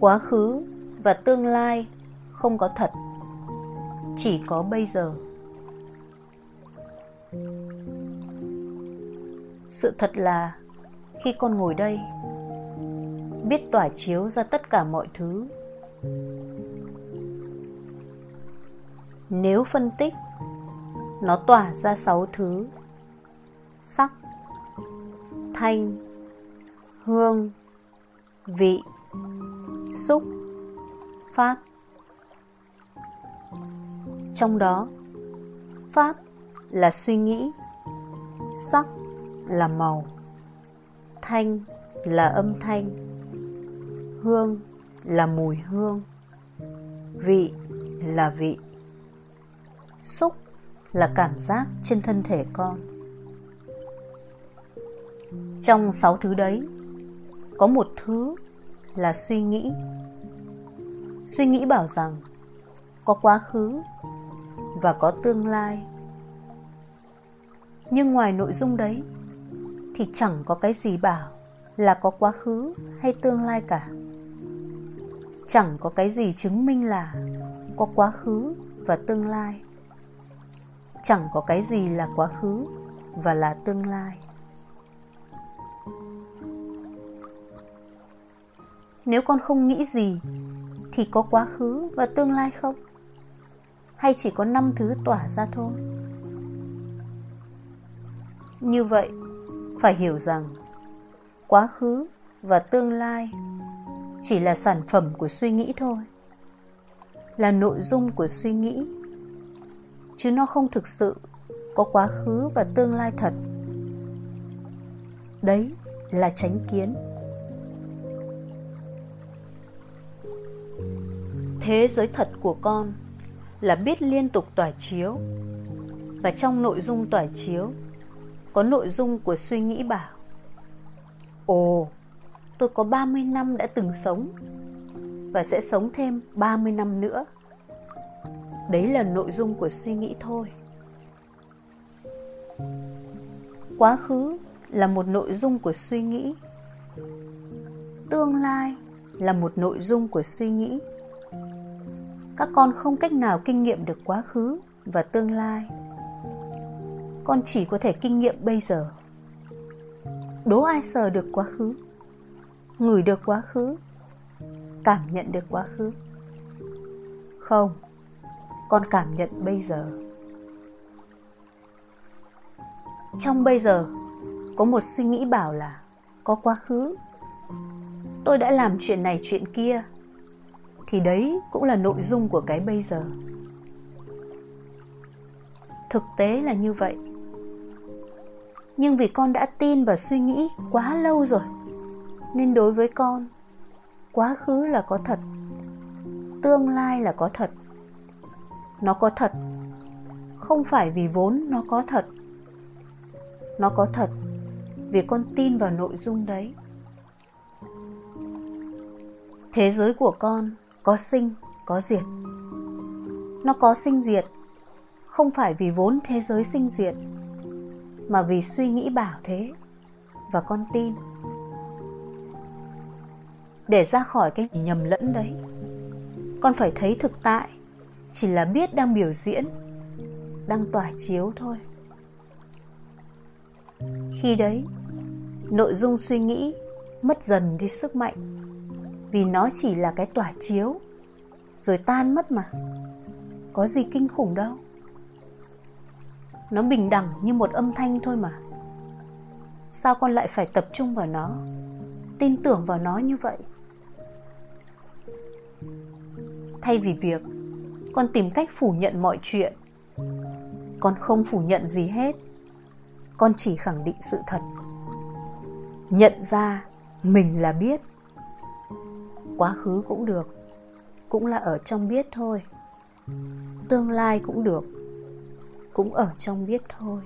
quá khứ và tương lai không có thật, chỉ có bây giờ. Sự thật là, khi con ngồi đây, biết tỏa chiếu ra tất cả mọi thứ. Nếu phân tích, nó tỏa ra sáu thứ sắc, thanh, hương, vị xúc, pháp. Trong đó, pháp là suy nghĩ, sắc là màu, thanh là âm thanh, hương là mùi hương, vị là vị. Xúc là cảm giác trên thân thể con. Trong sáu thứ đấy, có một thứ là suy nghĩ. Suy nghĩ bảo rằng, có quá khứ và có tương lai. Nhưng ngoài nội dung đấy, thì chẳng có cái gì bảo là có quá khứ hay tương lai cả. Chẳng có cái gì chứng minh là có quá khứ và tương lai. Chẳng có cái gì là quá khứ và là tương lai. Nếu con không nghĩ gì, thì có quá khứ và tương lai không? Hay chỉ có năm thứ tỏa ra thôi? Như vậy, phải hiểu rằng quá khứ và tương lai chỉ là sản phẩm của suy nghĩ thôi, là nội dung của suy nghĩ. Chứ nó không thực sự có quá khứ và tương lai thật. Đấy là tránh kiến. Thế giới thật của con là biết liên tục tỏa chiếu và trong nội dung tỏa chiếu có nội dung của suy nghĩ bảo Ồ, tôi có 30 năm đã từng sống và sẽ sống thêm 30 năm nữa. Đấy là nội dung của suy nghĩ thôi. Quá khứ là một nội dung của suy nghĩ. Tương lai là một nội dung của suy nghĩ. Các con không cách nào kinh nghiệm được quá khứ và tương lai. Con chỉ có thể kinh nghiệm bây giờ. Đố ai sờ được quá khứ, ngửi được quá khứ, cảm nhận được quá khứ. Không, con cảm nhận bây giờ. Trong bây giờ, có một suy nghĩ bảo là có quá khứ. Tôi đã làm chuyện này chuyện kia thì đấy cũng là nội dung của cái bây giờ. Thực tế là như vậy. Nhưng vì con đã tin và suy nghĩ quá lâu rồi, nên đối với con, quá khứ là có thật, tương lai là có thật. Nó có thật, không phải vì vốn nó có thật. Nó có thật vì con tin vào nội dung đấy. Thế giới của con có sinh, có diệt. Nó có sinh diệt, không phải vì vốn thế giới sinh diệt, mà vì suy nghĩ bảo thế và con tin. Để ra khỏi cái nhầm lẫn đấy, con phải thấy thực tại, chỉ là biết đang biểu diễn, đang tỏa chiếu thôi. Khi đấy, nội dung suy nghĩ mất dần đi sức mạnh vì nó chỉ là cái tỏa chiếu, rồi tan mất mà. Có gì kinh khủng đâu. Nó bình đẳng như một âm thanh thôi mà. Sao con lại phải tập trung vào nó, tin tưởng vào nó như vậy? Thay vì việc con tìm cách phủ nhận mọi chuyện, con không phủ nhận gì hết. Con chỉ khẳng định sự thật. Nhận ra mình là biết quá khứ cũng được, cũng là ở trong biết thôi. Tương lai cũng được, cũng ở trong biết thôi.